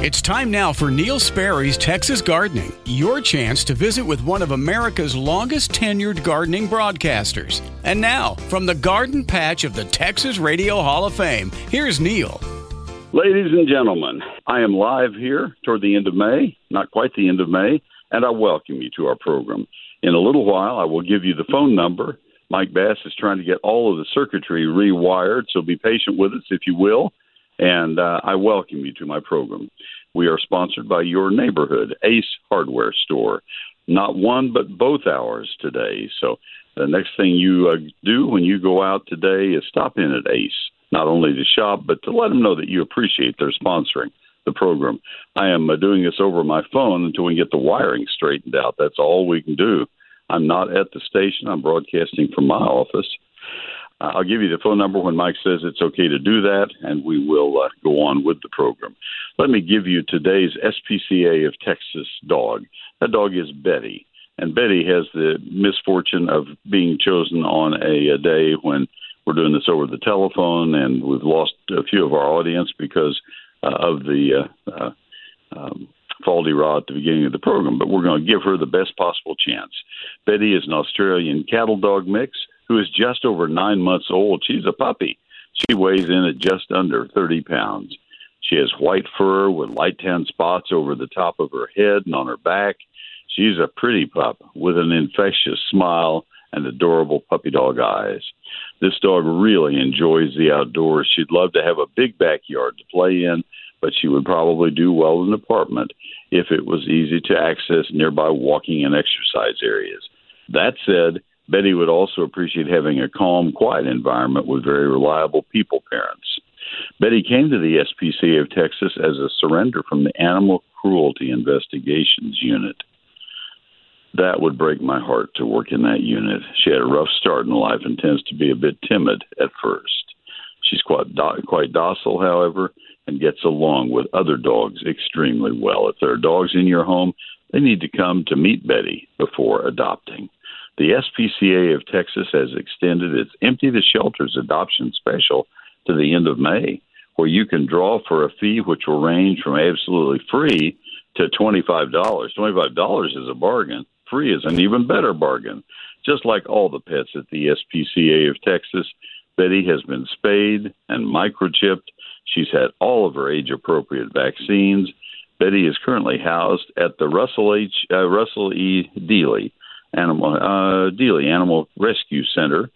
It's time now for Neil Sperry's Texas Gardening, your chance to visit with one of America's longest tenured gardening broadcasters. And now, from the garden patch of the Texas Radio Hall of Fame, here's Neil. Ladies and gentlemen, I am live here toward the end of May, not quite the end of May, and I welcome you to our program. In a little while, I will give you the phone number. Mike Bass is trying to get all of the circuitry rewired, so be patient with us if you will. And uh, I welcome you to my program. We are sponsored by your neighborhood Ace Hardware Store. Not one, but both hours today. So the next thing you uh, do when you go out today is stop in at Ace, not only to shop, but to let them know that you appreciate their sponsoring the program. I am uh, doing this over my phone until we get the wiring straightened out. That's all we can do. I'm not at the station. I'm broadcasting from my office. Uh, I'll give you the phone number when Mike says it's okay to do that, and we will uh, go on with the program. Let me give you today's SPCA of Texas dog. That dog is Betty, and Betty has the misfortune of being chosen on a, a day when we're doing this over the telephone, and we've lost a few of our audience because uh, of the uh, uh, um, faulty rod at the beginning of the program. But we're going to give her the best possible chance. Betty is an Australian cattle dog mix who is just over nine months old. She's a puppy. She weighs in at just under 30 pounds. She has white fur with light tan spots over the top of her head and on her back. She's a pretty pup with an infectious smile and adorable puppy dog eyes. This dog really enjoys the outdoors. She'd love to have a big backyard to play in, but she would probably do well in an apartment if it was easy to access nearby walking and exercise areas. That said, Betty would also appreciate having a calm, quiet environment with very reliable people parents. Betty came to the SPCA of Texas as a surrender from the Animal Cruelty Investigations Unit. That would break my heart to work in that unit. She had a rough start in life and tends to be a bit timid at first. She's quite do- quite docile, however, and gets along with other dogs extremely well. If there are dogs in your home, they need to come to meet Betty before adopting. The SPCA of Texas has extended its Empty the Shelters adoption special to the end of May, where you can draw for a fee which will range from absolutely free to $25. $25 is a bargain. Free is an even better bargain. Just like all the pets at the SPCA of Texas, Betty has been spayed and microchipped. She's had all of her age appropriate vaccines. Betty is currently housed at the Russell H. Uh, Russell E. Dealey Animal uh, Dealey Animal Rescue Center,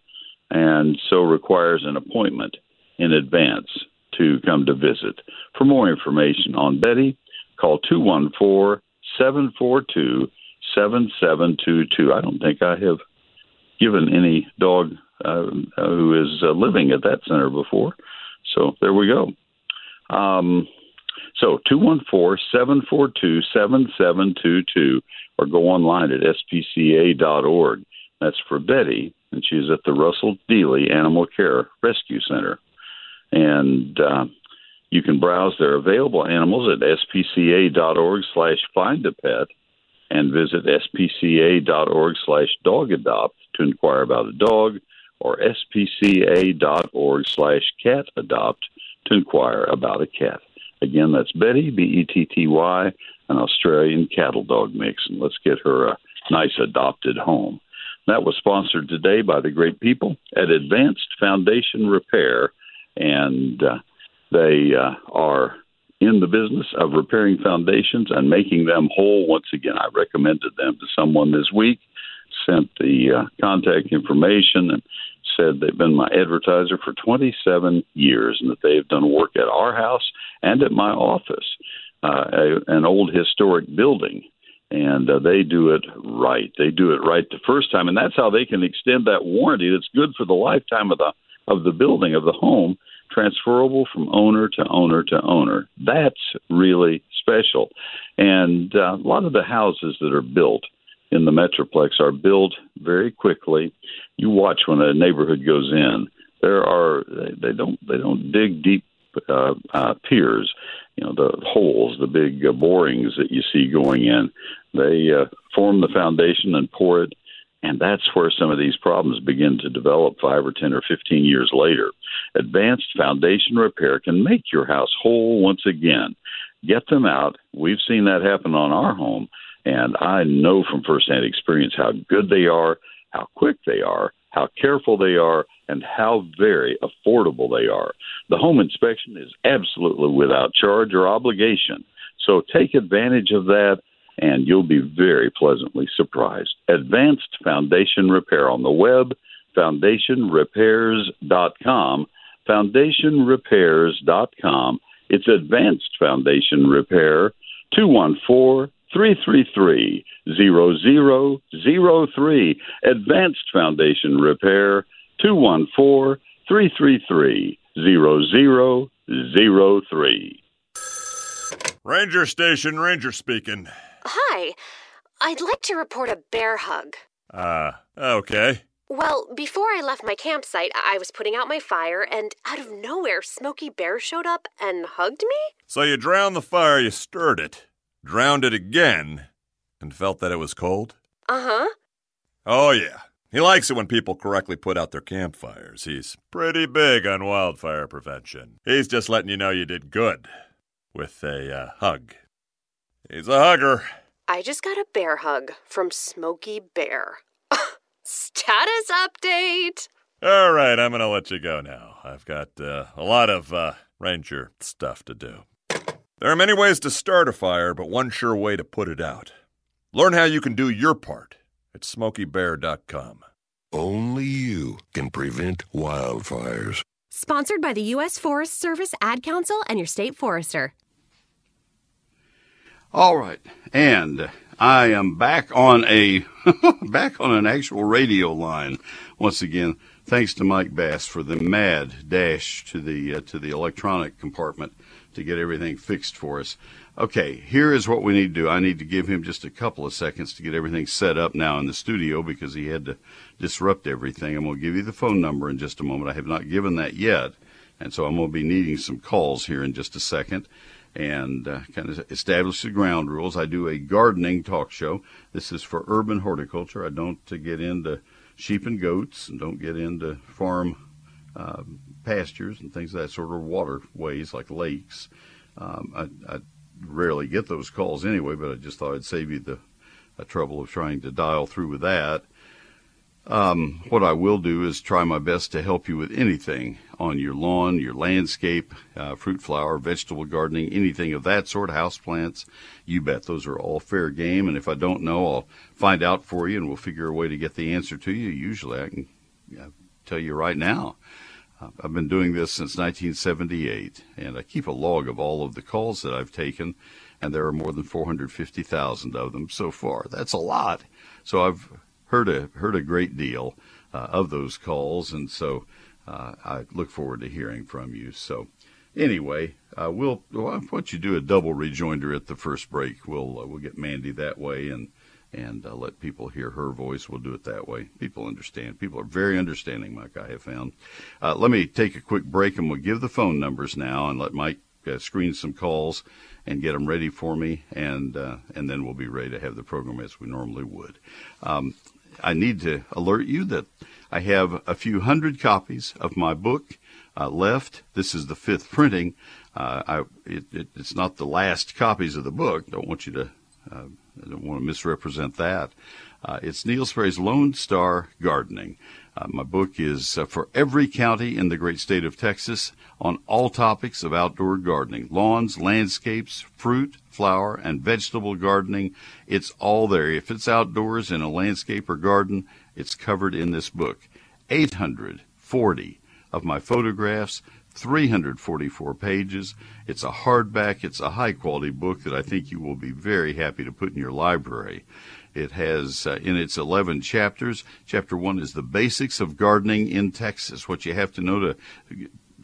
and so requires an appointment in advance to come to visit. For more information on Betty, call 214 742 7722. I don't think I have given any dog uh, who is uh, living at that center before. So there we go. Um, so 214 742 7722 or go online at spca.org. That's for Betty, and she's at the Russell Dealey Animal Care Rescue Center. And uh, you can browse their available animals at spca.org slash find a pet and visit spca.org slash dog adopt to inquire about a dog or spca.org slash cat adopt to inquire about a cat. Again, that's Betty, B E T T Y, an Australian cattle dog mix, and let's get her a nice adopted home. That was sponsored today by the great people at Advanced Foundation Repair, and uh, they uh, are in the business of repairing foundations and making them whole. Once again, I recommended them to someone this week, sent the uh, contact information, and said they've been my advertiser for 27 years and that they've done work at our house and at my office uh, a, an old historic building, and uh, they do it right. They do it right the first time, and that's how they can extend that warranty. That's good for the lifetime of the of the building of the home, transferable from owner to owner to owner. That's really special, and uh, a lot of the houses that are built in the metroplex are built very quickly. You watch when a neighborhood goes in. There are they don't they don't dig deep uh, uh, piers you know the holes, the big uh, borings that you see going in. They uh, form the foundation and pour it, and that's where some of these problems begin to develop five or ten or fifteen years later. Advanced foundation repair can make your house whole once again. Get them out. We've seen that happen on our home, and I know from firsthand experience how good they are, how quick they are, how careful they are, and how very affordable they are. The home inspection is absolutely without charge or obligation. So take advantage of that and you'll be very pleasantly surprised. Advanced Foundation Repair on the web, foundationrepairs.com, foundationrepairs.com. It's Advanced Foundation Repair, 214 333 0003. Advanced Foundation Repair, 214 333 0003. Ranger Station, Ranger speaking. Hi. I'd like to report a bear hug. Uh, okay. Well, before I left my campsite, I was putting out my fire, and out of nowhere, Smokey Bear showed up and hugged me? So you drowned the fire, you stirred it, drowned it again, and felt that it was cold? Uh huh. Oh, yeah. He likes it when people correctly put out their campfires. He's pretty big on wildfire prevention. He's just letting you know you did good with a uh, hug. He's a hugger. I just got a bear hug from Smokey Bear. Status update! All right, I'm going to let you go now. I've got uh, a lot of uh, ranger stuff to do. There are many ways to start a fire, but one sure way to put it out. Learn how you can do your part at smokeybear.com. Only you can prevent wildfires. Sponsored by the U.S. Forest Service, Ad Council, and your state forester. All right, and I am back on a back on an actual radio line once again. Thanks to Mike Bass for the mad dash to the uh, to the electronic compartment to get everything fixed for us. Okay, here is what we need to do. I need to give him just a couple of seconds to get everything set up now in the studio because he had to disrupt everything. I'm going to give you the phone number in just a moment. I have not given that yet, and so I'm going to be needing some calls here in just a second and uh, kind of establish the ground rules. I do a gardening talk show. This is for urban horticulture. I don't get into sheep and goats and don't get into farm uh, pastures and things of that sort of waterways like lakes. Um, I, I, rarely get those calls anyway, but I just thought I'd save you the trouble of trying to dial through with that. Um, what I will do is try my best to help you with anything on your lawn, your landscape, uh, fruit, flower, vegetable gardening, anything of that sort, house plants. You bet those are all fair game. And if I don't know, I'll find out for you and we'll figure a way to get the answer to you. Usually I can tell you right now. Uh, I've been doing this since 1978 and I keep a log of all of the calls that I've taken and there are more than 450,000 of them so far. That's a lot. So I've heard a heard a great deal uh, of those calls, and so uh, I look forward to hearing from you. So anyway, uh, we'll why don't you do a double rejoinder at the first break? We'll uh, we'll get Mandy that way and and uh, let people hear her voice. We'll do it that way. People understand. People are very understanding, Mike. I have found. Uh, let me take a quick break, and we'll give the phone numbers now, and let Mike screen some calls and get them ready for me, and uh, and then we'll be ready to have the program as we normally would. Um, I need to alert you that I have a few hundred copies of my book uh, left. This is the fifth printing. Uh, I, it, it, it's not the last copies of the book. Don't want you to. Uh, I don't want to misrepresent that. Uh, it's Neil Sperry's Lone Star Gardening. Uh, my book is uh, for every county in the great state of Texas on all topics of outdoor gardening lawns, landscapes, fruit, flower, and vegetable gardening. It's all there. If it's outdoors in a landscape or garden, it's covered in this book. 840 of my photographs, 344 pages. It's a hardback, it's a high quality book that I think you will be very happy to put in your library. It has uh, in its 11 chapters. Chapter 1 is the basics of gardening in Texas, what you have to know to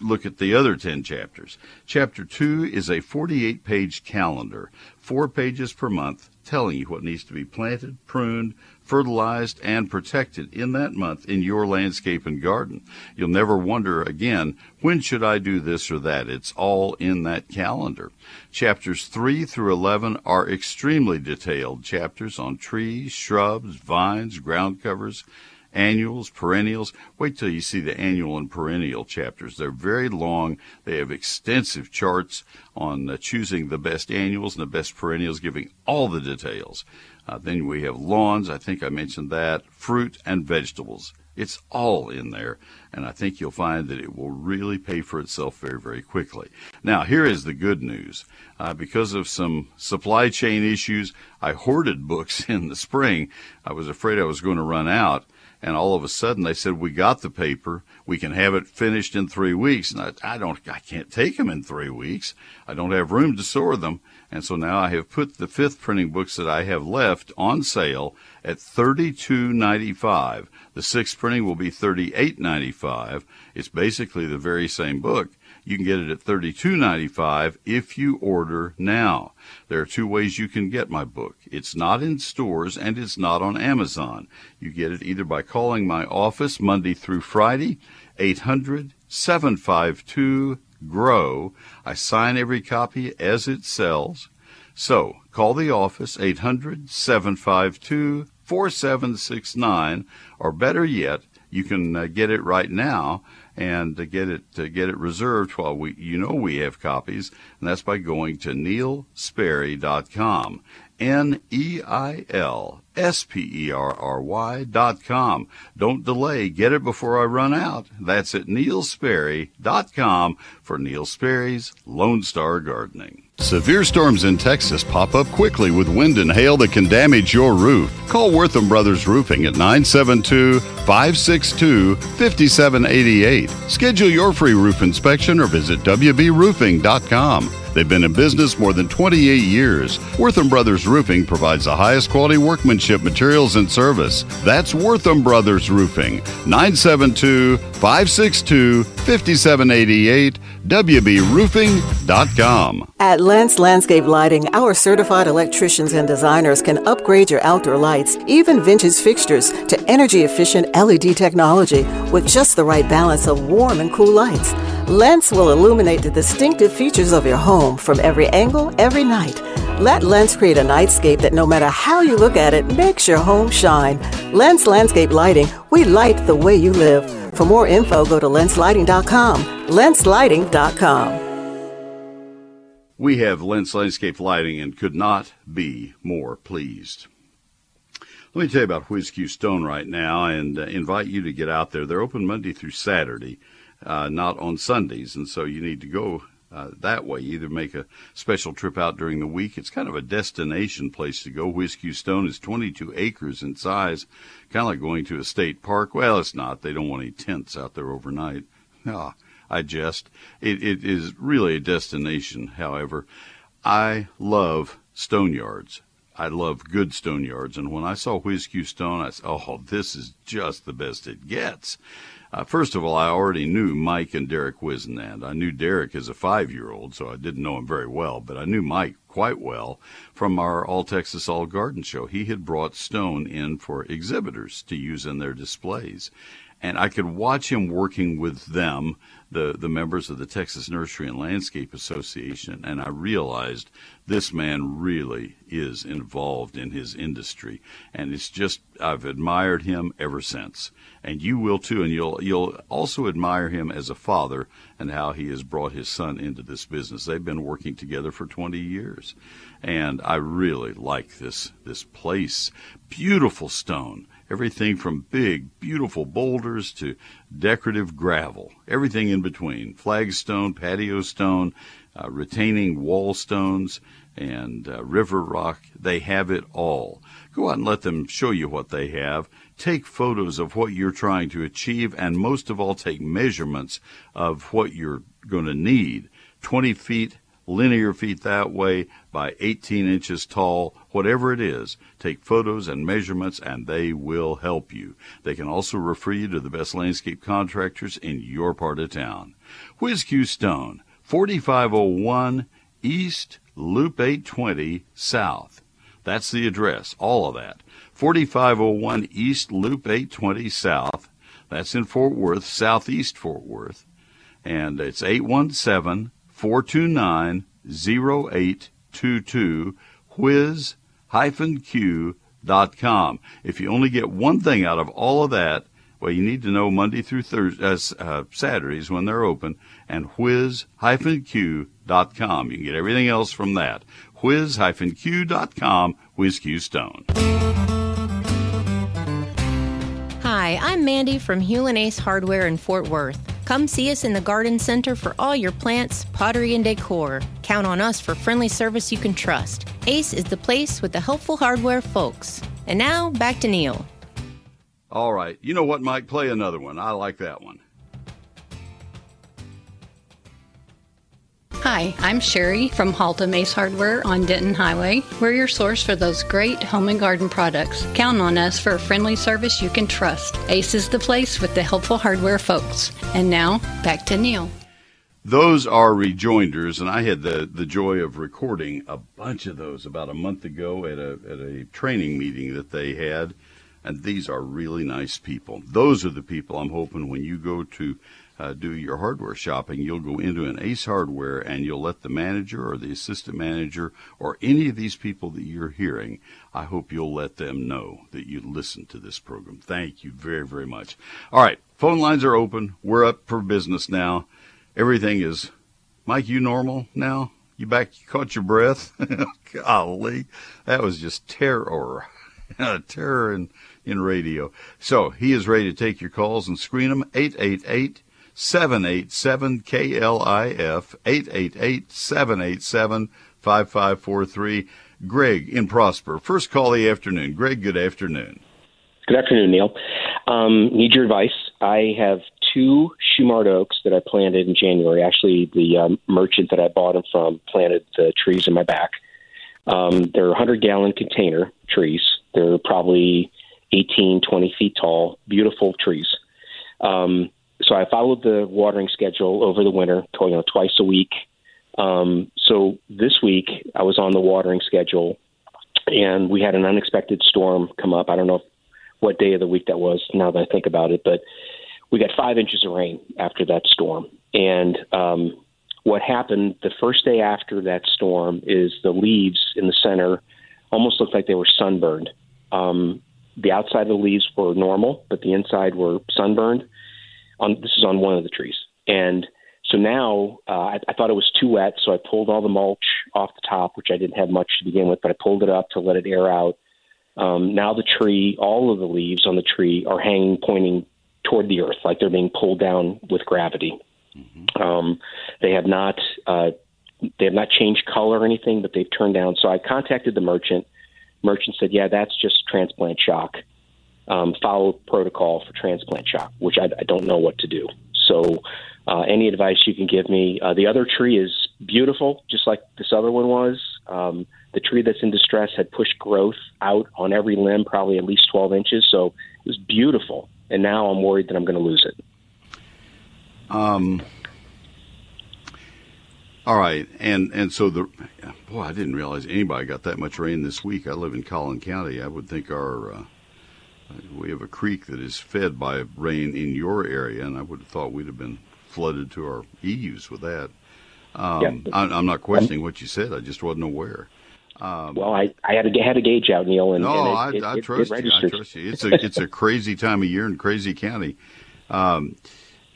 look at the other 10 chapters. Chapter 2 is a 48 page calendar, four pages per month, telling you what needs to be planted, pruned, fertilized, and protected in that month in your landscape and garden. You'll never wonder again, when should I do this or that? It's all in that calendar. Chapters 3 through 11 are extremely detailed chapters on trees, shrubs, vines, ground covers, annuals, perennials. Wait till you see the annual and perennial chapters. They're very long. They have extensive charts on uh, choosing the best annuals and the best perennials, giving all the details. Uh, then we have lawns. I think I mentioned that. Fruit and vegetables. It's all in there, and I think you'll find that it will really pay for itself very, very quickly. Now, here is the good news. Uh, because of some supply chain issues, I hoarded books in the spring. I was afraid I was going to run out, and all of a sudden they said, "We got the paper. We can have it finished in three weeks." And I, I don't, I can't take them in three weeks. I don't have room to store them. And so now I have put the fifth printing books that I have left on sale at $32.95. The sixth printing will be $38.95. It's basically the very same book. You can get it at $32.95 if you order now. There are two ways you can get my book. It's not in stores and it's not on Amazon. You get it either by calling my office Monday through Friday, 800 752 GROW. I sign every copy as it sells. So call the office 800 752 4769, or better yet, you can uh, get it right now and uh, get it uh, get it reserved while we you know we have copies, and that's by going to neilsperry.com. N E I L S P E R R Y dot com. Don't delay. Get it before I run out. That's at neilsperry.com for Neil Sperry's Lone Star Gardening. Severe storms in Texas pop up quickly with wind and hail that can damage your roof. Call Wortham Brothers Roofing at 972 562 5788. Schedule your free roof inspection or visit WBRoofing.com. They've been in business more than 28 years. Wortham Brothers Roofing provides the highest quality workmanship materials and service. That's Wortham Brothers Roofing, 972 562 5788, At Lens Landscape Lighting, our certified electricians and designers can upgrade your outdoor lights, even vintage fixtures, to energy efficient LED technology with just the right balance of warm and cool lights. Lens will illuminate the distinctive features of your home from every angle, every night. Let Lens create a nightscape that no matter how you look at it, makes your home shine. Lens Landscape Lighting, we light the way you live. For more info, go to lenslighting.com. Lenslighting.com. We have Lens Landscape Lighting and could not be more pleased. Let me tell you about WhizQ Stone right now and uh, invite you to get out there. They're open Monday through Saturday uh, not on Sundays, and so you need to go uh, that way. Either make a special trip out during the week. It's kind of a destination place to go. WhizQ Stone is 22 acres in size, kind of like going to a state park. Well, it's not. They don't want any tents out there overnight. Ah, I jest. It, it is really a destination. However, I love stone yards. I love good stone yards, and when I saw WhizQ Stone, I said, "Oh, this is just the best it gets." Uh, first of all, I already knew Mike and Derek Wisnand. I knew Derek as a five year old, so I didn't know him very well, but I knew Mike quite well from our All Texas All Garden show. He had brought stone in for exhibitors to use in their displays. And I could watch him working with them, the, the members of the Texas Nursery and Landscape Association, and I realized this man really is involved in his industry. And it's just, I've admired him ever since and you will too, and you'll you'll also admire him as a father and how he has brought his son into this business. They've been working together for 20 years, and I really like this this place. Beautiful stone, everything from big, beautiful boulders to decorative gravel, everything in between. Flagstone, patio stone, uh, retaining wall stones, and uh, river rock. They have it all. Go out and let them show you what they have take photos of what you're trying to achieve, and most of all, take measurements of what you're going to need. 20 feet, linear feet that way, by 18 inches tall, whatever it is. Take photos and measurements, and they will help you. They can also refer you to the best landscape contractors in your part of town. WhizQ Stone, 4501 East Loop 820 South. That's the address, all of that. 4501 East Loop 820 South. That's in Fort Worth, southeast Fort Worth. And it's 817 429 0822 whiz q.com. If you only get one thing out of all of that, Well, you need to know Monday through Thursday, uh, uh, Saturdays when they're open, and whiz-q.com. You can get everything else from that. whiz-q.com, Whiz Q Stone. Hi, I'm Mandy from Hulen Ace Hardware in Fort Worth. Come see us in the Garden Center for all your plants, pottery, and decor. Count on us for friendly service you can trust. Ace is the place with the helpful hardware folks. And now, back to Neil. All right. You know what, Mike? Play another one. I like that one. Hi, I'm Sherry from Haltom Ace Hardware on Denton Highway. We're your source for those great home and garden products. Count on us for a friendly service you can trust. Ace is the place with the helpful hardware folks. And now, back to Neil. Those are rejoinders, and I had the, the joy of recording a bunch of those about a month ago at a, at a training meeting that they had. And these are really nice people. Those are the people I'm hoping when you go to uh, do your hardware shopping, you'll go into an Ace Hardware and you'll let the manager or the assistant manager or any of these people that you're hearing, I hope you'll let them know that you listened to this program. Thank you very, very much. All right, phone lines are open. We're up for business now. Everything is, Mike, you normal now? You back? You caught your breath? Golly, that was just terror, terror in, in radio. So he is ready to take your calls and screen them. 888 787 KLIF 888 787 5543. Greg in Prosper. First call of the afternoon. Greg, good afternoon. Good afternoon, Neil. Um, need your advice. I have two Shumard oaks that I planted in January. Actually, the um, merchant that I bought them from planted the trees in my back. Um, they're 100 gallon container trees. They're probably 18, 20 feet tall, beautiful trees. Um, so I followed the watering schedule over the winter, you know, twice a week. Um, so this week I was on the watering schedule, and we had an unexpected storm come up. I don't know what day of the week that was. Now that I think about it, but we got five inches of rain after that storm. And um, what happened the first day after that storm is the leaves in the center almost looked like they were sunburned. Um, the outside of the leaves were normal, but the inside were sunburned on this is on one of the trees, and so now uh, I, I thought it was too wet, so I pulled all the mulch off the top, which I didn't have much to begin with, but I pulled it up to let it air out. Um, now the tree, all of the leaves on the tree are hanging, pointing toward the earth, like they're being pulled down with gravity. Mm-hmm. Um, they have not uh, they have not changed color or anything, but they've turned down. So I contacted the merchant. Merchant said, "Yeah, that's just transplant shock." Um, follow protocol for transplant shock, which I, I don't know what to do. So, uh, any advice you can give me? Uh, the other tree is beautiful, just like this other one was. Um, the tree that's in distress had pushed growth out on every limb, probably at least 12 inches. So it was beautiful. And now I'm worried that I'm going to lose it. Um, all right, and and so the boy, I didn't realize anybody got that much rain this week. I live in Collin County. I would think our uh, we have a creek that is fed by rain in your area, and I would have thought we'd have been flooded to our eaves with that. Um, yeah. I, am not questioning what you said. I just wasn't aware. Um, well, I, I had a had a gauge out, Neil, and, no, and it, I, it, I trust it, you. I trust you. It's a it's a crazy time of year in crazy county. Um,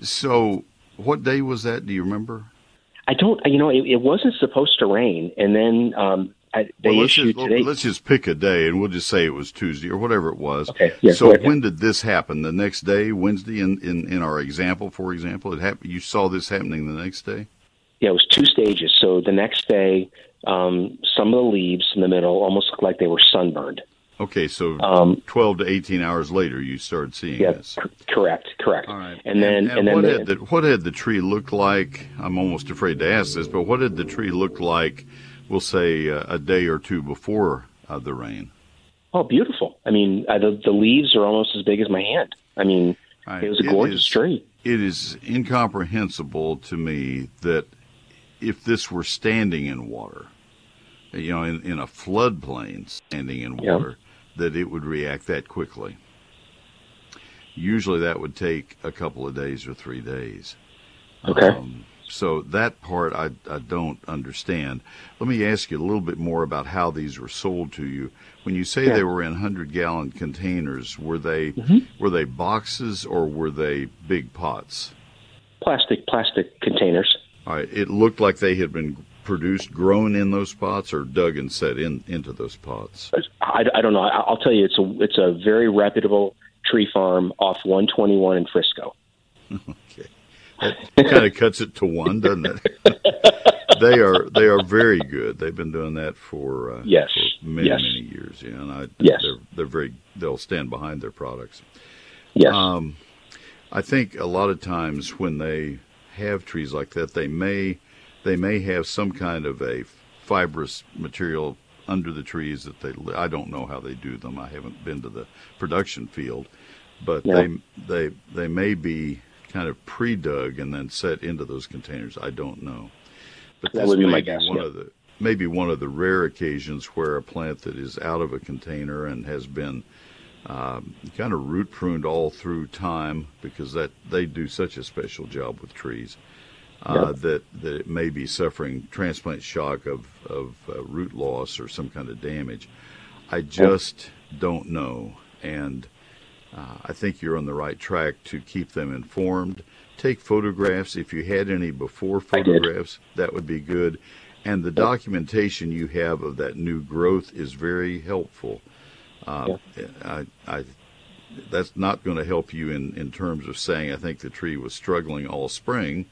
so, what day was that? Do you remember? I don't. You know, it, it wasn't supposed to rain, and then um, I, well, let's just, today. Let's just pick a day, and we'll just say it was Tuesday or whatever it was. Okay. Yeah, so when did this happen? The next day, Wednesday, in, in, in our example, for example, it happened. You saw this happening the next day. Yeah, it was two stages. So the next day, um, some of the leaves in the middle almost looked like they were sunburned. Okay, so um, twelve to eighteen hours later, you started seeing yeah, this. correct, correct. All right, and then and, and, and what then had the, what had the tree look like? I'm almost afraid to ask this, but what did the tree look like we'll say uh, a day or two before uh, the rain. Oh, beautiful! I mean, uh, the the leaves are almost as big as my hand. I mean, right. it was a gorgeous is, tree. It is incomprehensible to me that if this were standing in water, you know, in, in a floodplain standing in water, yeah. that it would react that quickly. Usually, that would take a couple of days or three days. Okay. Um, so that part I, I don't understand. Let me ask you a little bit more about how these were sold to you. When you say they were in hundred gallon containers, were they Mhm. were they boxes or were they big pots? Plastic plastic containers. All right. It looked like they had been produced, grown in those pots, or dug and set in into those pots. I, I don't know. I, I'll tell you, it's a it's a very reputable tree farm off 121 in Frisco. That kind of cuts it to one, doesn't it? they are they are very good. They've been doing that for uh, Yes. for many Yes. many years. Yeah, and I, Yes. they're they're very they'll stand behind their products. Yes. Um, I think a lot of times when they have trees like that, they may they may have some kind of a fibrous material under the trees that they. I don't know how they do them. I haven't been to the production field, but Yeah. they they they may be kind of pre-dug and then set into those containers. I don't know, but That this would be my guess, one yeah. of the maybe one of the rare occasions where a plant that is out of a container and has been um, kind of root pruned all through time because that they do such a special job with trees uh, Yep. that that it may be suffering transplant shock of of uh, root loss or some kind of damage. I just don't know, and uh, I think you're on the right track to keep them informed. Take photographs if you had any before photographs. That would be good. And the documentation you have of that new growth is very helpful. Uh, I, I, that's not going to help you in, in terms of saying I think the tree was struggling all spring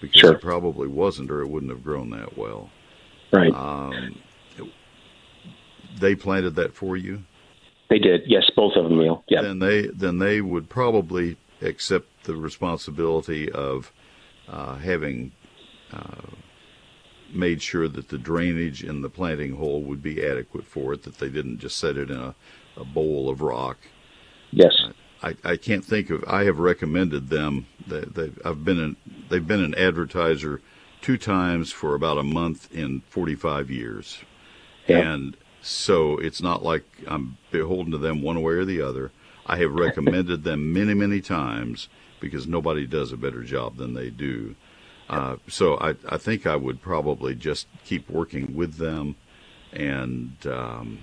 because Sure. it probably wasn't or it wouldn't have grown that well. Right. Um, they planted that for you? They did. Yes, both of them, Neil. Yeah. Then they then they would probably accept the responsibility of uh, having uh, made sure that the drainage in the planting hole would be adequate for it. That they didn't just set it in a, a bowl of rock. Yes. I, I can't think of. I have recommended them. They, they, I've been an, they've been an advertiser two times for about a month in 45 years, Yeah. and so it's not like I'm beholden to them one way or the other. I have recommended them many, many times because nobody does a better job than they do. Uh, so I, I think I would probably just keep working with them, and um,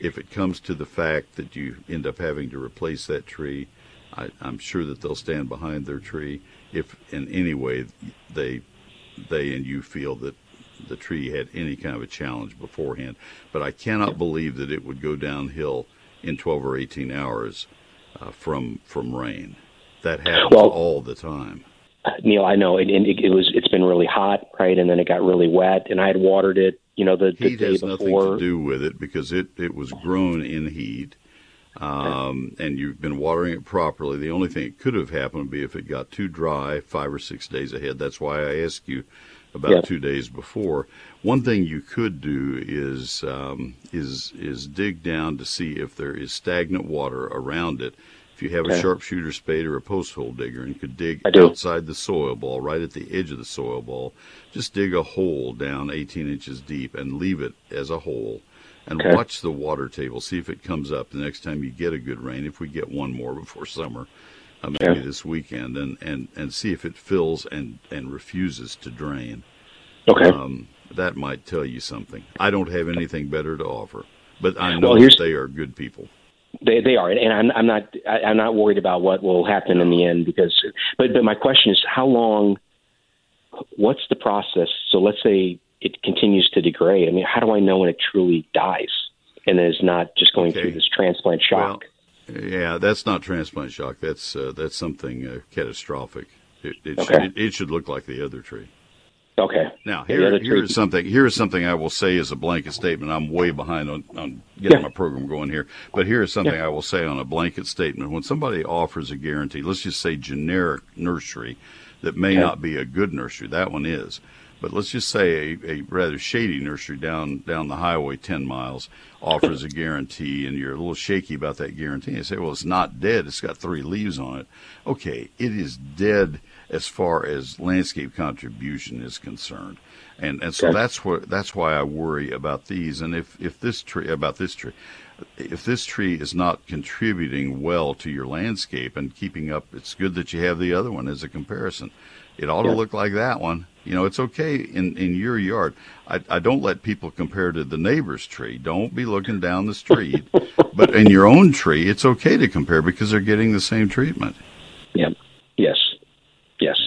if it comes to the fact that you end up having to replace that tree, I, I'm sure that they'll stand behind their tree. If in any way they they and you feel that the tree had any kind of a challenge beforehand, but I cannot believe that it would go downhill in 12 or 18 hours uh, from from rain. That happens Well- all the time. Neil, I know, and it, it was. It's been really hot, right? And then it got really wet, and I had watered it. You know, the, the Heat day has nothing before. to do with it because it, it was grown in heat, um, and you've been watering it properly. The only thing that could have happened would be if it got too dry five or six days ahead. That's why I ask you about Yeah. two days before. One thing you could do is um, is is dig down to see if there is stagnant water around it. If you have a sharpshooter spade or a post hole digger and could dig outside the soil ball, right at the edge of the soil ball, just dig a hole down 18 inches deep and leave it as a hole and Okay. watch the water table. See if it comes up the next time you get a good rain. If we get one more before summer, uh, maybe Yeah. this weekend, and, and, and see if it fills and, and refuses to drain. Okay. Um, that might tell you something. I don't have anything better to offer, but I know Well, they are good people. They they are, and I'm I'm not I, I'm not worried about what will happen in the end because. But but my question is, how long? What's the process? So let's say it continues to degrade. I mean, how do I know when it truly dies and is not just going Okay. through this transplant shock? Yeah, that's not transplant shock. That's uh, that's something uh, catastrophic. It, it, Okay. should, it, it should look like the other tree. okay. Now Yeah, here, here something. Here is something I will say as a blanket statement. I'm way behind on, on getting Yeah. my program going here, but here is something Yeah. I will say on a blanket statement. When somebody offers a guarantee, let's just say generic nursery, that may Okay. not be a good nursery. That one is, but let's just say a, a rather shady nursery down down the highway ten miles offers a guarantee, and you're a little shaky about that guarantee. You say, "Well, it's not dead. It's got three leaves on it." Okay, it is dead as far as landscape contribution is concerned, and and so Okay. that's what that's why I worry about these. And if if this tree about this tree, if this tree is not contributing well to your landscape and keeping up, it's good that you have the other one as a comparison. It ought to look like that one. You know, it's okay in, in your yard. I, I don't let people compare to the neighbor's tree. Don't be looking down the street. but in your own tree, it's okay to compare because they're getting the same treatment. Yeah. Yes. Yes.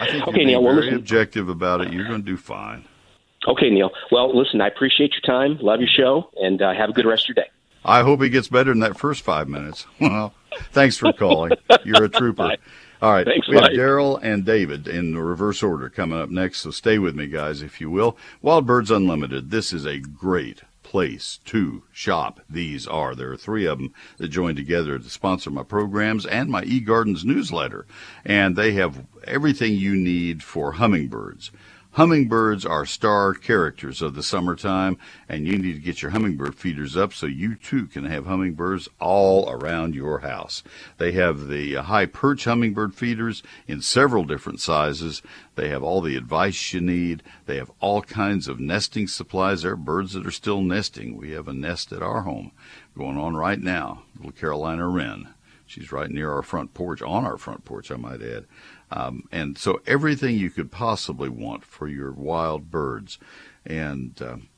I think Okay, you're Neil, very listen- objective about it. You're going to do fine. Okay, Neil. Well, listen, I appreciate your time. Love your show, and uh, have a good rest of your day. I hope he gets better than that first five minutes. Well, thanks for calling. You're a trooper. All right. Thanks, we have Daryl and David in the reverse order coming up next, so stay with me, guys, if you will. Wild Birds Unlimited, this is a great place to shop. These are. There are three of them that join together to sponsor my programs and my eGardens newsletter. And they have everything you need for hummingbirds. Hummingbirds are star characters of the summertime, and you need to get your hummingbird feeders up so you too can have hummingbirds all around your house. They have the high perch hummingbird feeders in several different sizes. They have all the advice you need. They have all kinds of nesting supplies. There are birds that are still nesting. We have a nest at our home going on right now, little Carolina wren. She's right near our front porch, on our front porch, I might add. Um, and so everything you could possibly want for your wild birds. And um,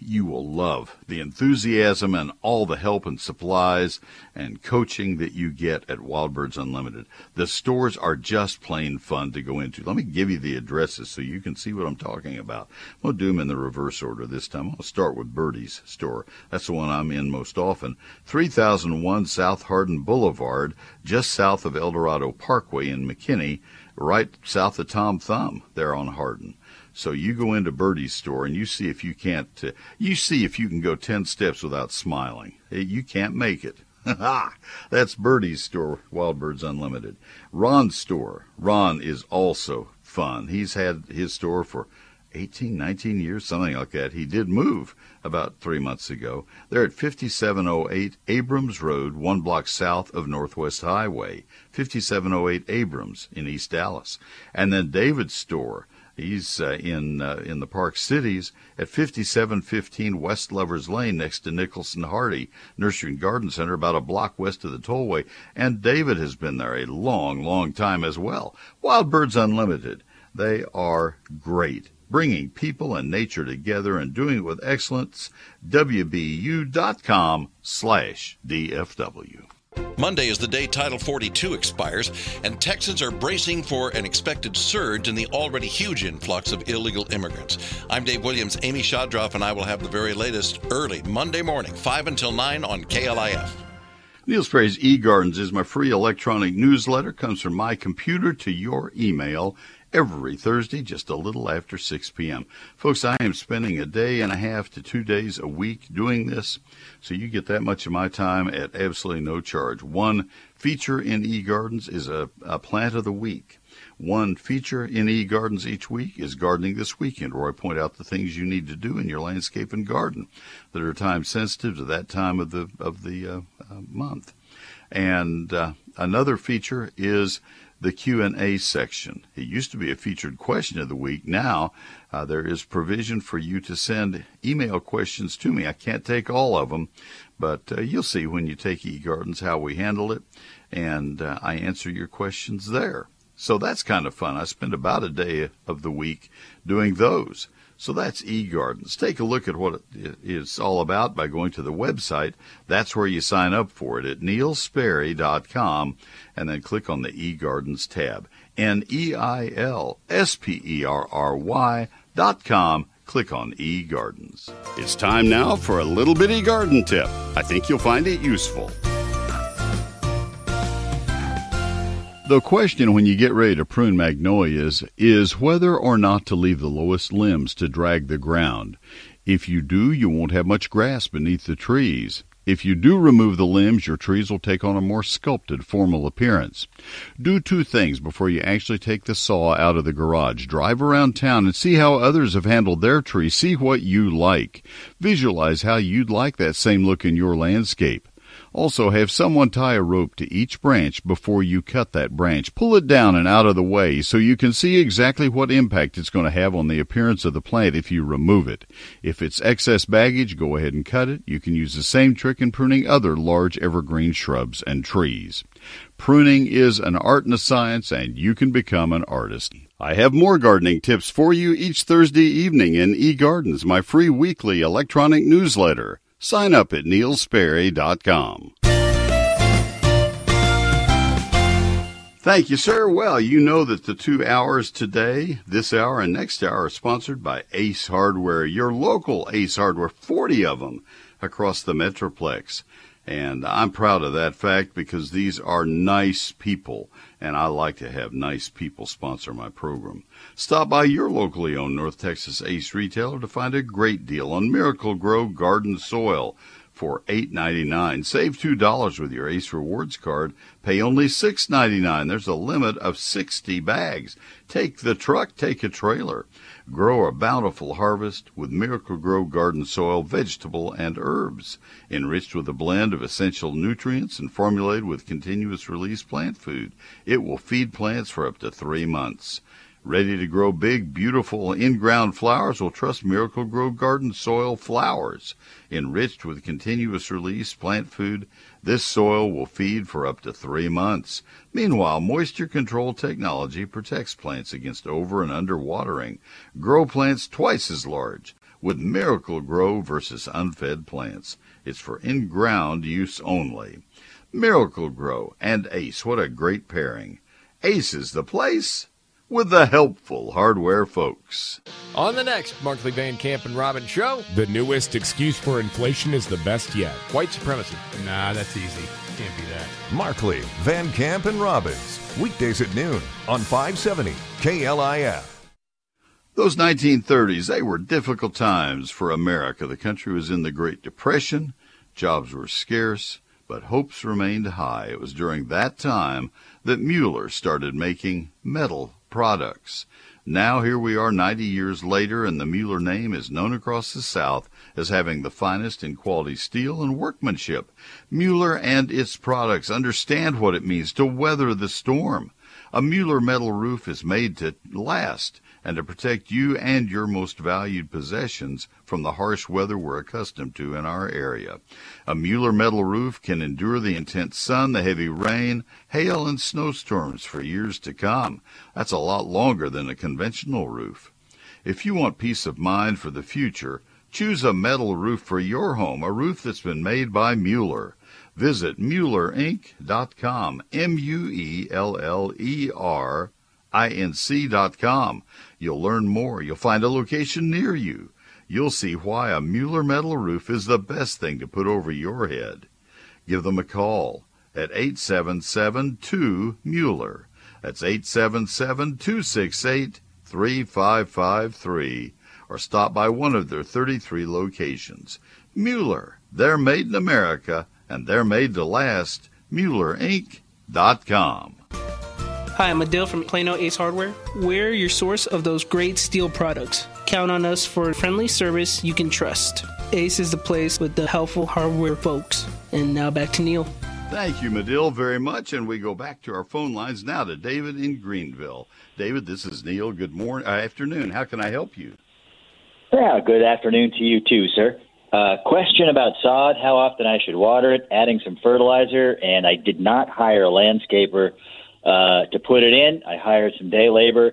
you will love the enthusiasm and all the help and supplies and coaching that you get at Wild Birds Unlimited. The stores are just plain fun to go into. Let me give you the addresses so you can see what I'm talking about. I'm going to do them in the reverse order this time. I'll start with Birdie's store. That's the one I'm in most often. 3001 South Hardin Boulevard, just south of El Dorado Parkway in McKinney, right south of Tom Thumb there on Hardin. So you go into Birdie's store and you see if you can't, uh, you see if you can go 10 steps without smiling. You can't make it. Ha. That's Birdie's store, Wild Birds Unlimited. Ron's store. Ron is also fun. He's had his store for 18, 19 years, something like that. He did move about three months ago. They're at 5708 Abrams Road, one block south of Northwest Highway. 5708 Abrams in East Dallas. And then David's store. He's uh, in uh, in the Park Cities at 5715 West Lovers Lane next to Nicholson-Hardie Nursery and Garden Center, about a block west of the tollway. And David has been there a long, long time as well. Wild Birds Unlimited. They are great, bringing people and nature together and doing it with excellence. WBU.com slash DFW. Monday is the day Title 42 expires, and Texans are bracing for an expected surge in the already huge influx of illegal immigrants. I'm Dave Williams. Amy Chodroff and I will have the very latest early Monday morning, 5 until 9 on KLIF. Neil Sperry's eGardens is my free electronic newsletter. Comes from my computer to your email every Thursday, just a little after 6 p.m. Folks, I am spending a day and a half to two days a week doing this, so you get that much of my time at absolutely no charge. One feature in eGardens is a, a plant of the week. One feature in eGardens each week is Gardening This Weekend, where I point out the things you need to do in your landscape and garden that are time sensitive to that time of the of the uh, uh, month. And uh, another feature is the Q&A section. It used to be a featured question of the week. Now uh, there is provision for you to send email questions to me. I can't take all of them, but uh, you'll see when you take eGardens how we handle it, and uh, I answer your questions there. So that's kind of fun. I spend about a day of the week doing those. So that's eGardens. Take a look at what it is all about by going to the website. That's where you sign up for it at neilsperry.com and then click on the eGardens tab. N E I L S P E R R Y dot com. Click on eGardens. It's time now for a little bitty garden tip. I think you'll find it useful. The question when you get ready to prune magnolias is whether or not to leave the lowest limbs to drag the ground. If you do, you won't have much grass beneath the trees. If you do remove the limbs, your trees will take on a more sculpted, formal appearance. Do two things before you actually take the saw out of the garage. Drive around town and see how others have handled their tree. See what you like. Visualize how you'd like that same look in your landscape. Also, have someone tie a rope to each branch before you cut that branch. Pull it down and out of the way so you can see exactly what impact it's going to have on the appearance of the plant if you remove it. If it's excess baggage, go ahead and cut it. You can use the same trick in pruning other large evergreen shrubs and trees. Pruning is an art and a science, and you can become an artist. I have more gardening tips for you each Thursday evening in eGardens, my free weekly electronic newsletter. Sign up at neilsperry.com. Thank you, sir. Well, you know that the two hours today, this hour and next hour, are sponsored by Ace Hardware, your local Ace Hardware, 40 of them across the Metroplex. And I'm proud of that fact because these are nice people, and I like to have nice people sponsor my program. Stop by your locally owned North Texas Ace retailer to find a great deal on Miracle-Gro Garden Soil for $8.99. Save $2 with your Ace Rewards card. Pay only $6.99. There's a limit of 60 bags. Take the truck, take a trailer. Grow a bountiful harvest with Miracle-Gro Garden Soil, vegetable, and herbs, enriched with a blend of essential nutrients and formulated with continuous release plant food. It will feed plants for up to three months. Ready to grow big, beautiful in-ground flowers? Will trust Miracle-Gro Garden Soil Flowers. Enriched with continuous release plant food, this soil will feed for up to three months. Meanwhile, moisture control technology protects plants against over and under watering. Grow plants twice as large with Miracle-Gro versus unfed plants. It's for in-ground use only. Miracle-Gro and Ace, what a great pairing. Ace is the place with the helpful hardware folks. On the next Markley Van Camp and Robbins show, the newest excuse for inflation is the best yet. White supremacy. Nah, that's easy. Can't be that. Markley, Van Camp, and Robbins. Weekdays at noon on 570 KLIF. Those 1930s, they were difficult times for America. The country was in the Great Depression, jobs were scarce, but hopes remained high. It was during that time that Mueller started making metal products. Now here we are 90 years later, and the Mueller name is known across the South as having the finest in quality steel and workmanship. Mueller and its products understand what it means to weather the storm. A Mueller metal roof is made to last and to protect you and your most valued possessions from the harsh weather we're accustomed to in our area. A Mueller metal roof can endure the intense sun, the heavy rain, hail, and snowstorms for years to come. That's a lot longer than a conventional roof. If you want peace of mind for the future, choose a metal roof for your home, a roof that's been made by Mueller. Visit MuellerInc.com, M-U-E-L-L-E-R inc.com. You'll learn more. You'll find a location near you. You'll see why a Mueller metal roof is the best thing to put over your head. Give them a call at 877-2-MUELLER. That's 877-268-3553 or stop by one of their 33 locations. Mueller, they're made in America and they're made to last. MuellerInc.com. Hi, I'm Adele from Plano Ace Hardware. We're your source of those great steel products. Count on us for friendly service you can trust. Ace is the place with the helpful hardware folks. And now back to Neil. Thank you, Medill, very much. And we go back to our phone lines now to David in Greenville. David, this is Neil. Good morning, uh, afternoon. How can I help you? Yeah, good afternoon to you too, sir. Uh, question about sod: How often I should water it? Adding some fertilizer, and I did not hire a landscaper uh, to put it in. I hired some day labor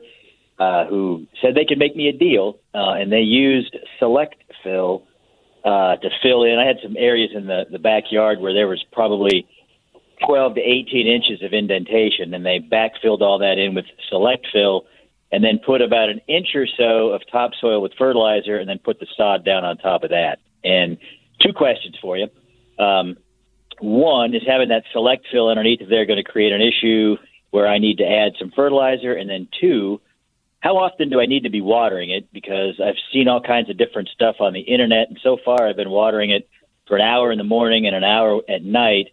uh, who said they could make me a deal, uh, and they used Select Fill uh, to fill in. I had some areas in the, the backyard where there was probably 12 to 18 inches of indentation, and they backfilled all that in with Select Fill and then put about an inch or so of topsoil with fertilizer and then put the sod down on top of that. And two questions for you. Um, one is having that select fill underneath if they're going to create an issue where I need to add some fertilizer, and then two, how often do I need to be watering it? Because I've seen all kinds of different stuff on the internet, and so far I've been watering it for an hour in the morning and an hour at night.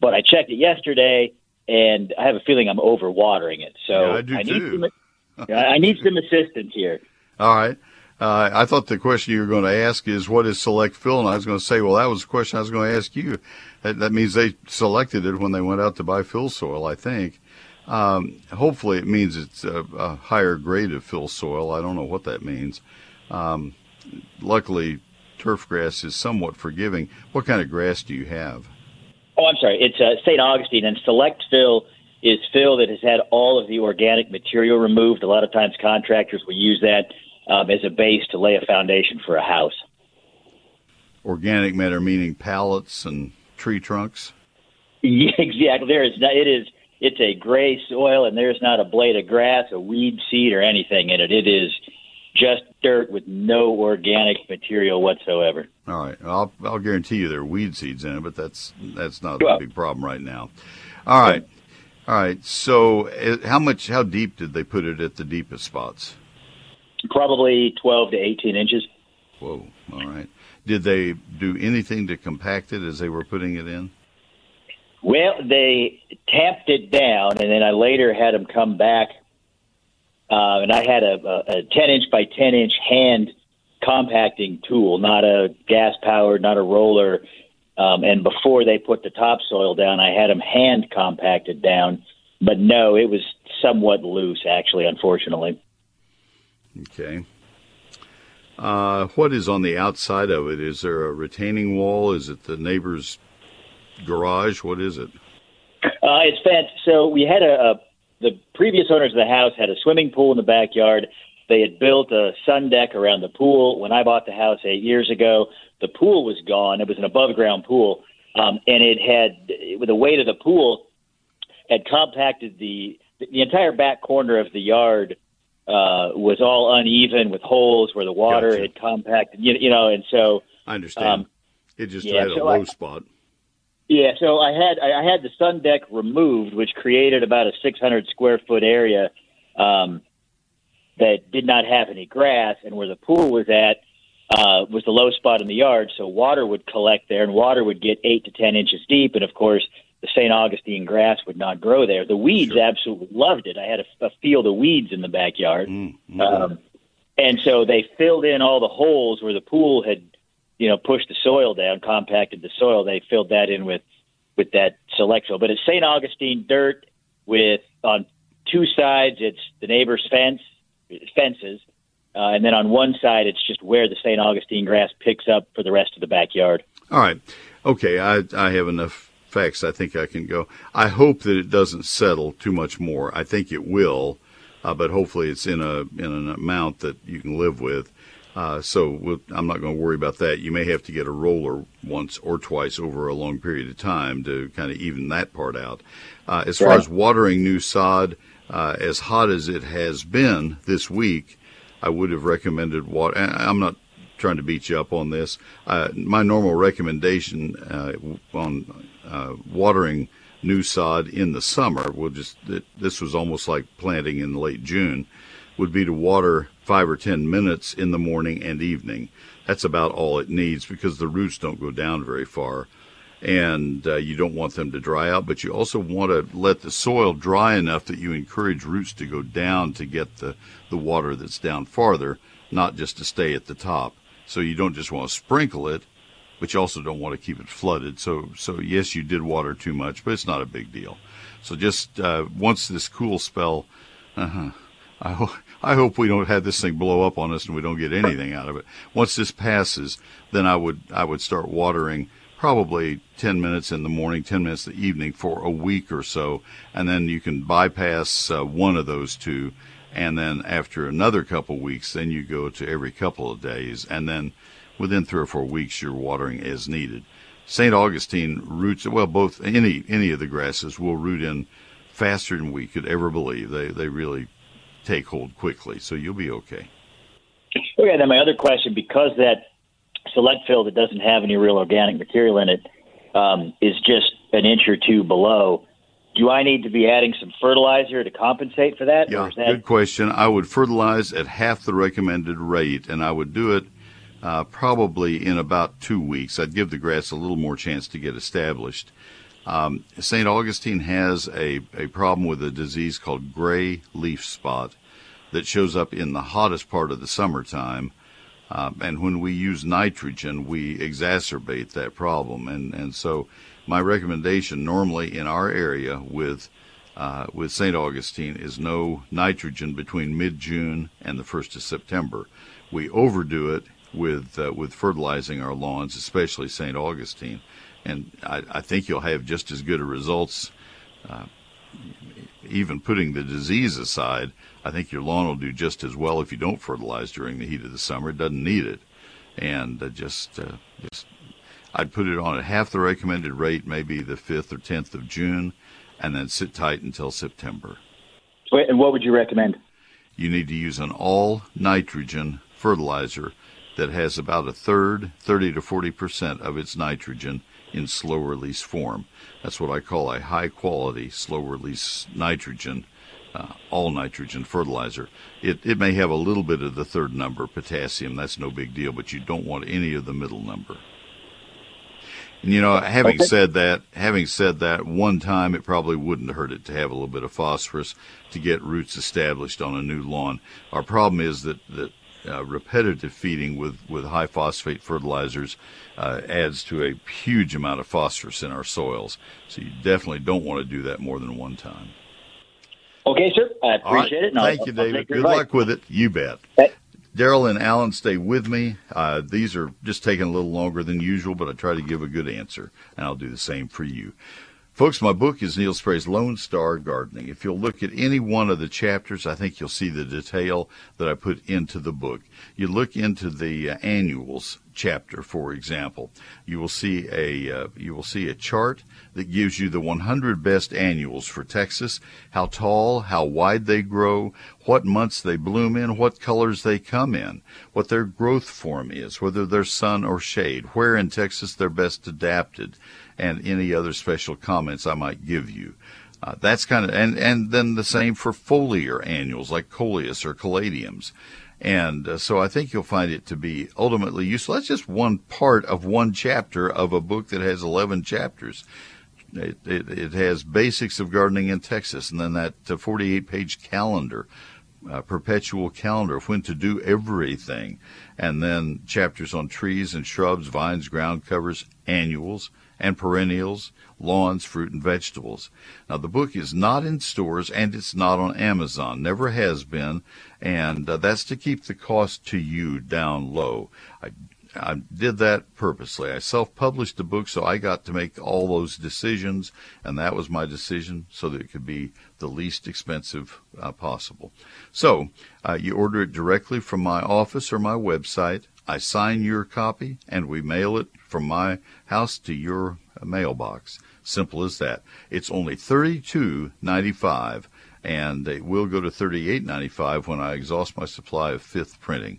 But I checked it yesterday, and I have a feeling I'm overwatering it. So Yeah, I do need too. some. I need some assistance here. All right. Uh, I thought the question you were going to ask is what is select fill, and I was going to say, well, that was the question I was going to ask you. That, that means they selected it when they went out to buy fill soil, I think. Um, hopefully, it means it's a, a higher grade of fill soil. I don't know what that means. Um, luckily, turf grass is somewhat forgiving. What kind of grass do you have? Oh, I'm sorry. It's uh, St. Augustine, and select fill is fill that has had all of the organic material removed. A lot of times, contractors will use that um, as a base to lay a foundation for a house. Organic matter meaning pallets and tree trunks. Yeah, exactly. There is it is it's a gray soil, and there's not a blade of grass, a weed seed, or anything in it. It is just dirt with no organic material whatsoever. All right, I'll I'll guarantee you there are weed seeds in it, but that's that's not Well- a big problem right now. All right, all right. So, uh, how much? How deep did they put it at the deepest spots? Probably 12 to 18 inches. Whoa. All right. Did they do anything to compact it as they were putting it in? Well, they tamped it down, and then I later had them come back, uh, and I had a, a, a 10 inch by 10 inch hand compacting tool, not a gas powered, not a roller. Um, and before they put the topsoil down, I had them hand compacted down. But no, it was somewhat loose, actually, unfortunately. Okay. Uh, what is on the outside of it? Is there a retaining wall? Is it the neighbor's garage? What is it? Uh, it's fenced. So we had a, a the previous owners of the house had a swimming pool in the backyard. They had built a sun deck around the pool. When I bought the house eight years ago, the pool was gone. It was an above ground pool, um, and it had with the weight of the pool had compacted the the entire back corner of the yard uh, was all uneven with holes where the water Gotcha. had compacted. You, you know, and so I understand. Um, it just yeah, had a so low I- spot. Yeah, so I had I had the sun deck removed, which created about a 600 square foot area um, that did not have any grass, and where the pool was at uh, was the low spot in the yard. So water would collect there, and water would get eight to 10 inches deep, and of course the St. Augustine grass would not grow there. The weeds absolutely loved it. I had a, a field of weeds in the backyard, um, and so they filled in all the holes where the pool had you know, pushed the soil down, compacted the soil. They filled that in with with that select soil. But it's St. Augustine dirt with on two sides it's the neighbor's fence fences, uh, and then on one side it's just where the St. Augustine grass picks up for the rest of the backyard. All right. Okay. I, I have enough facts. I think I can go. I hope that it doesn't settle too much more. I think it will, uh, but hopefully it's in a in an amount that you can live with. Uh, so we'll, I'm not going to worry about that. You may have to get a roller once or twice over a long period of time to kind of even that part out. Uh, as far as watering new sod, uh, as hot as it has been this week, I would have recommended water. I'm not trying to beat you up on this. Uh, my normal recommendation uh, on uh, watering new sod in the summer, we'll just th- this was almost like planting in late June, would be to water five or ten minutes in the morning and evening. That's about all it needs because the roots don't go down very far and uh, you don't want them to dry out, but you also want to let the soil dry enough that you encourage roots to go down to get the, the water that's down farther, not just to stay at the top. So you don't just want to sprinkle it, but you also don't want to keep it flooded. So, so yes, you did water too much, but it's not a big deal. So just uh, once this cool spell, uh-huh, I, I hope we don't have this thing blow up on us and we don't get anything out of it. Once this passes, then I would I would start watering probably 10 minutes in the morning, 10 minutes in the evening for a week or so, and then you can bypass uh, one of those two, and then after another couple weeks, then you go to every couple of days, and then within three or four weeks, you're watering as needed. St. Augustine roots well both any any of the grasses will root in faster than we could ever believe. They they really take hold quickly, so you'll be okay. Okay, then my other question, because that select fill that doesn't have any real organic material in it um, is just an inch or two below, do I need to be adding some fertilizer to compensate for that? Yeah, that good question. I would fertilize at half the recommended rate, and I would do it uh, probably in about two weeks. I'd give the grass a little more chance to get established. Um, St. Augustine has a, a problem with a disease called gray leaf spot that shows up in the hottest part of the summertime. Uh, and when we use nitrogen, we exacerbate that problem. And, and so, my recommendation normally in our area with uh, with St. Augustine is no nitrogen between mid June and the 1st of September. We overdo it with uh, with fertilizing our lawns, especially St. Augustine, and I, I, think you'll have just as good a results. Uh, even putting the disease aside, I think your lawn will do just as well if you don't fertilize during the heat of the summer. It doesn't need it, and uh, just uh, just I'd put it on at half the recommended rate, maybe the fifth or tenth of June, and then sit tight until September. And what would you recommend? You need to use an all nitrogen fertilizer that has about a third, 30 to 40 percent of its nitrogen in slow release form. That's what I call a high quality slow release nitrogen, uh, all nitrogen fertilizer. It, it may have a little bit of the third number, potassium, that's no big deal, but you don't want any of the middle number. And you know, having said that, having said that, one time it probably wouldn't hurt it to have a little bit of phosphorus to get roots established on a new lawn. Our problem is that that uh, repetitive feeding with, with high phosphate fertilizers uh, adds to a huge amount of phosphorus in our soils. So you definitely don't want to do that more than one time. Okay, sir. I appreciate it. Thank I'll, you, David. Good luck with it. You bet. Daryl and Alan, stay with me. Uh, these are just taking a little longer than usual, but I try to give a good answer, and I'll do the same for you. Folks, my book is Neil Sperry's Lone Star Gardening. If you'll look at any one of the chapters, I think you'll see the detail that I put into the book. You look into the uh, annuals chapter, for example, you will see a uh, you will see a chart that gives you the 100 best annuals for Texas, how tall, how wide they grow, what months they bloom in, what colors they come in, what their growth form is, whether they're sun or shade, where in Texas they're best adapted and any other special comments I might give you. Uh, that's kind of, and, and then the same for foliar annuals like coleus or caladiums. And uh, so I think you'll find it to be ultimately useful. That's just one part of one chapter of a book that has 11 chapters. It, it, it has basics of gardening in Texas and then that uh, 48 page calendar, uh, perpetual calendar of when to do everything. And then chapters on trees and shrubs, vines, ground covers, annuals, and perennials, lawns, fruit, and vegetables. Now, the book is not in stores and it's not on Amazon, never has been, and uh, that's to keep the cost to you down low. I, I did that purposely. I self published the book, so I got to make all those decisions, and that was my decision so that it could be the least expensive uh, possible. So, uh, you order it directly from my office or my website. I sign your copy, and we mail it from my house to your mailbox. Simple as that. It's only thirty-two ninety-five, and it will go to thirty-eight ninety-five when I exhaust my supply of fifth printing.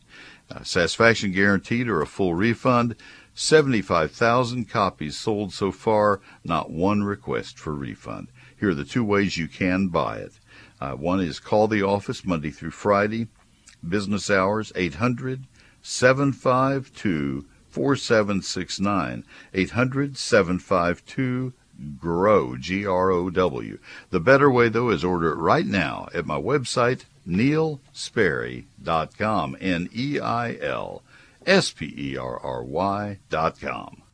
Uh, satisfaction guaranteed or a full refund. 75,000 copies sold so far, not one request for refund. Here are the two ways you can buy it. Uh, one is call the office Monday through Friday, business hours 800 752 4769 800 752 GROW, G R O W. The better way, though, is order it right now at my website, neilsperry.com. N E I L S P E R R Y.com.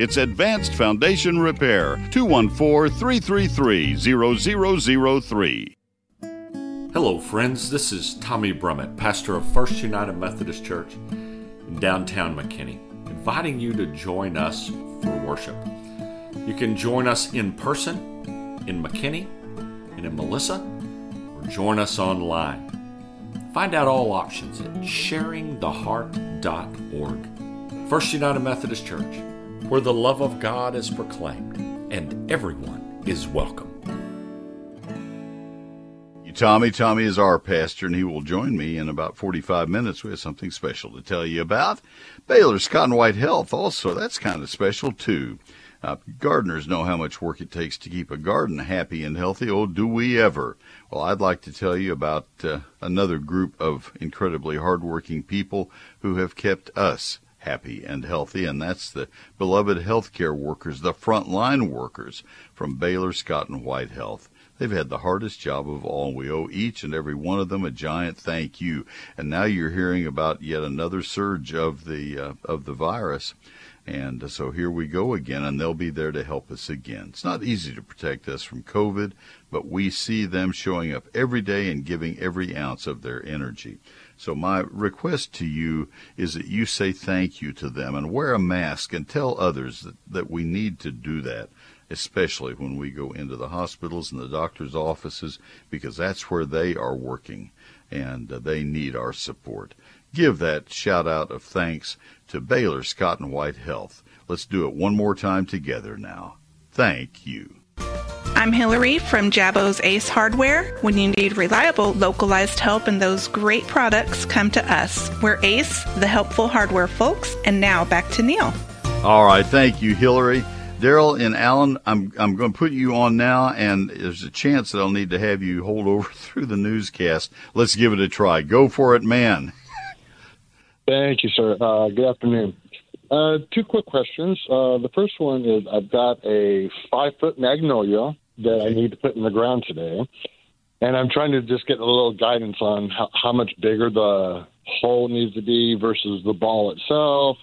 it's Advanced Foundation Repair 214 333 0003. Hello, friends. This is Tommy Brummett, pastor of First United Methodist Church in downtown McKinney, inviting you to join us for worship. You can join us in person in McKinney and in Melissa, or join us online. Find out all options at sharingtheheart.org. First United Methodist Church, where the love of God is proclaimed and everyone is welcome. Tommy. Tommy is our pastor, and he will join me in about 45 minutes. We have something special to tell you about. Baylor Scott and White Health, also, that's kind of special, too. Uh, gardeners know how much work it takes to keep a garden happy and healthy. Oh, do we ever? Well, I'd like to tell you about uh, another group of incredibly hardworking people who have kept us happy and healthy, and that's the beloved healthcare workers, the frontline workers from Baylor Scott and White Health. They've had the hardest job of all. We owe each and every one of them a giant thank you. And now you're hearing about yet another surge of the uh, of the virus. And so here we go again, and they'll be there to help us again. It's not easy to protect us from COVID, but we see them showing up every day and giving every ounce of their energy. So my request to you is that you say thank you to them and wear a mask and tell others that, that we need to do that especially when we go into the hospitals and the doctor's offices, because that's where they are working and uh, they need our support. Give that shout out of thanks to Baylor Scott and White Health. Let's do it one more time together now. Thank you. I'm Hillary from Jabo's Ace Hardware. When you need reliable, localized help and those great products, come to us. We're Ace, the helpful hardware folks. And now back to Neil. All right. Thank you, Hillary. Daryl and Alan, I'm I'm going to put you on now, and there's a chance that I'll need to have you hold over through the newscast. Let's give it a try. Go for it, man. Thank you, sir. Uh, good afternoon. Uh, two quick questions. Uh, the first one is I've got a five foot magnolia that I need to put in the ground today, and I'm trying to just get a little guidance on how, how much bigger the hole needs to be versus the ball itself,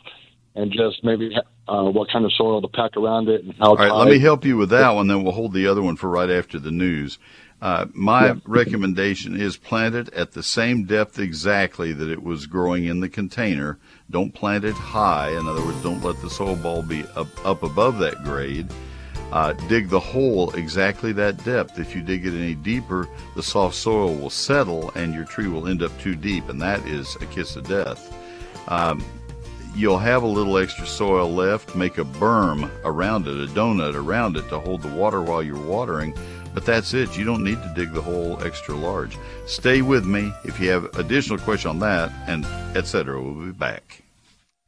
and just maybe uh, what kind of soil to pack around it and how. All right, let me help you with that one. Then we'll hold the other one for right after the news. Uh, my yeah. recommendation is plant it at the same depth exactly that it was growing in the container. Don't plant it high. In other words, don't let the soil ball be up, up above that grade. Uh, dig the hole exactly that depth. If you dig it any deeper, the soft soil will settle and your tree will end up too deep, and that is a kiss of death. Um, you'll have a little extra soil left. Make a berm around it, a donut around it to hold the water while you're watering. But that's it. You don't need to dig the hole extra large. Stay with me if you have additional questions on that, and etc. We'll be back.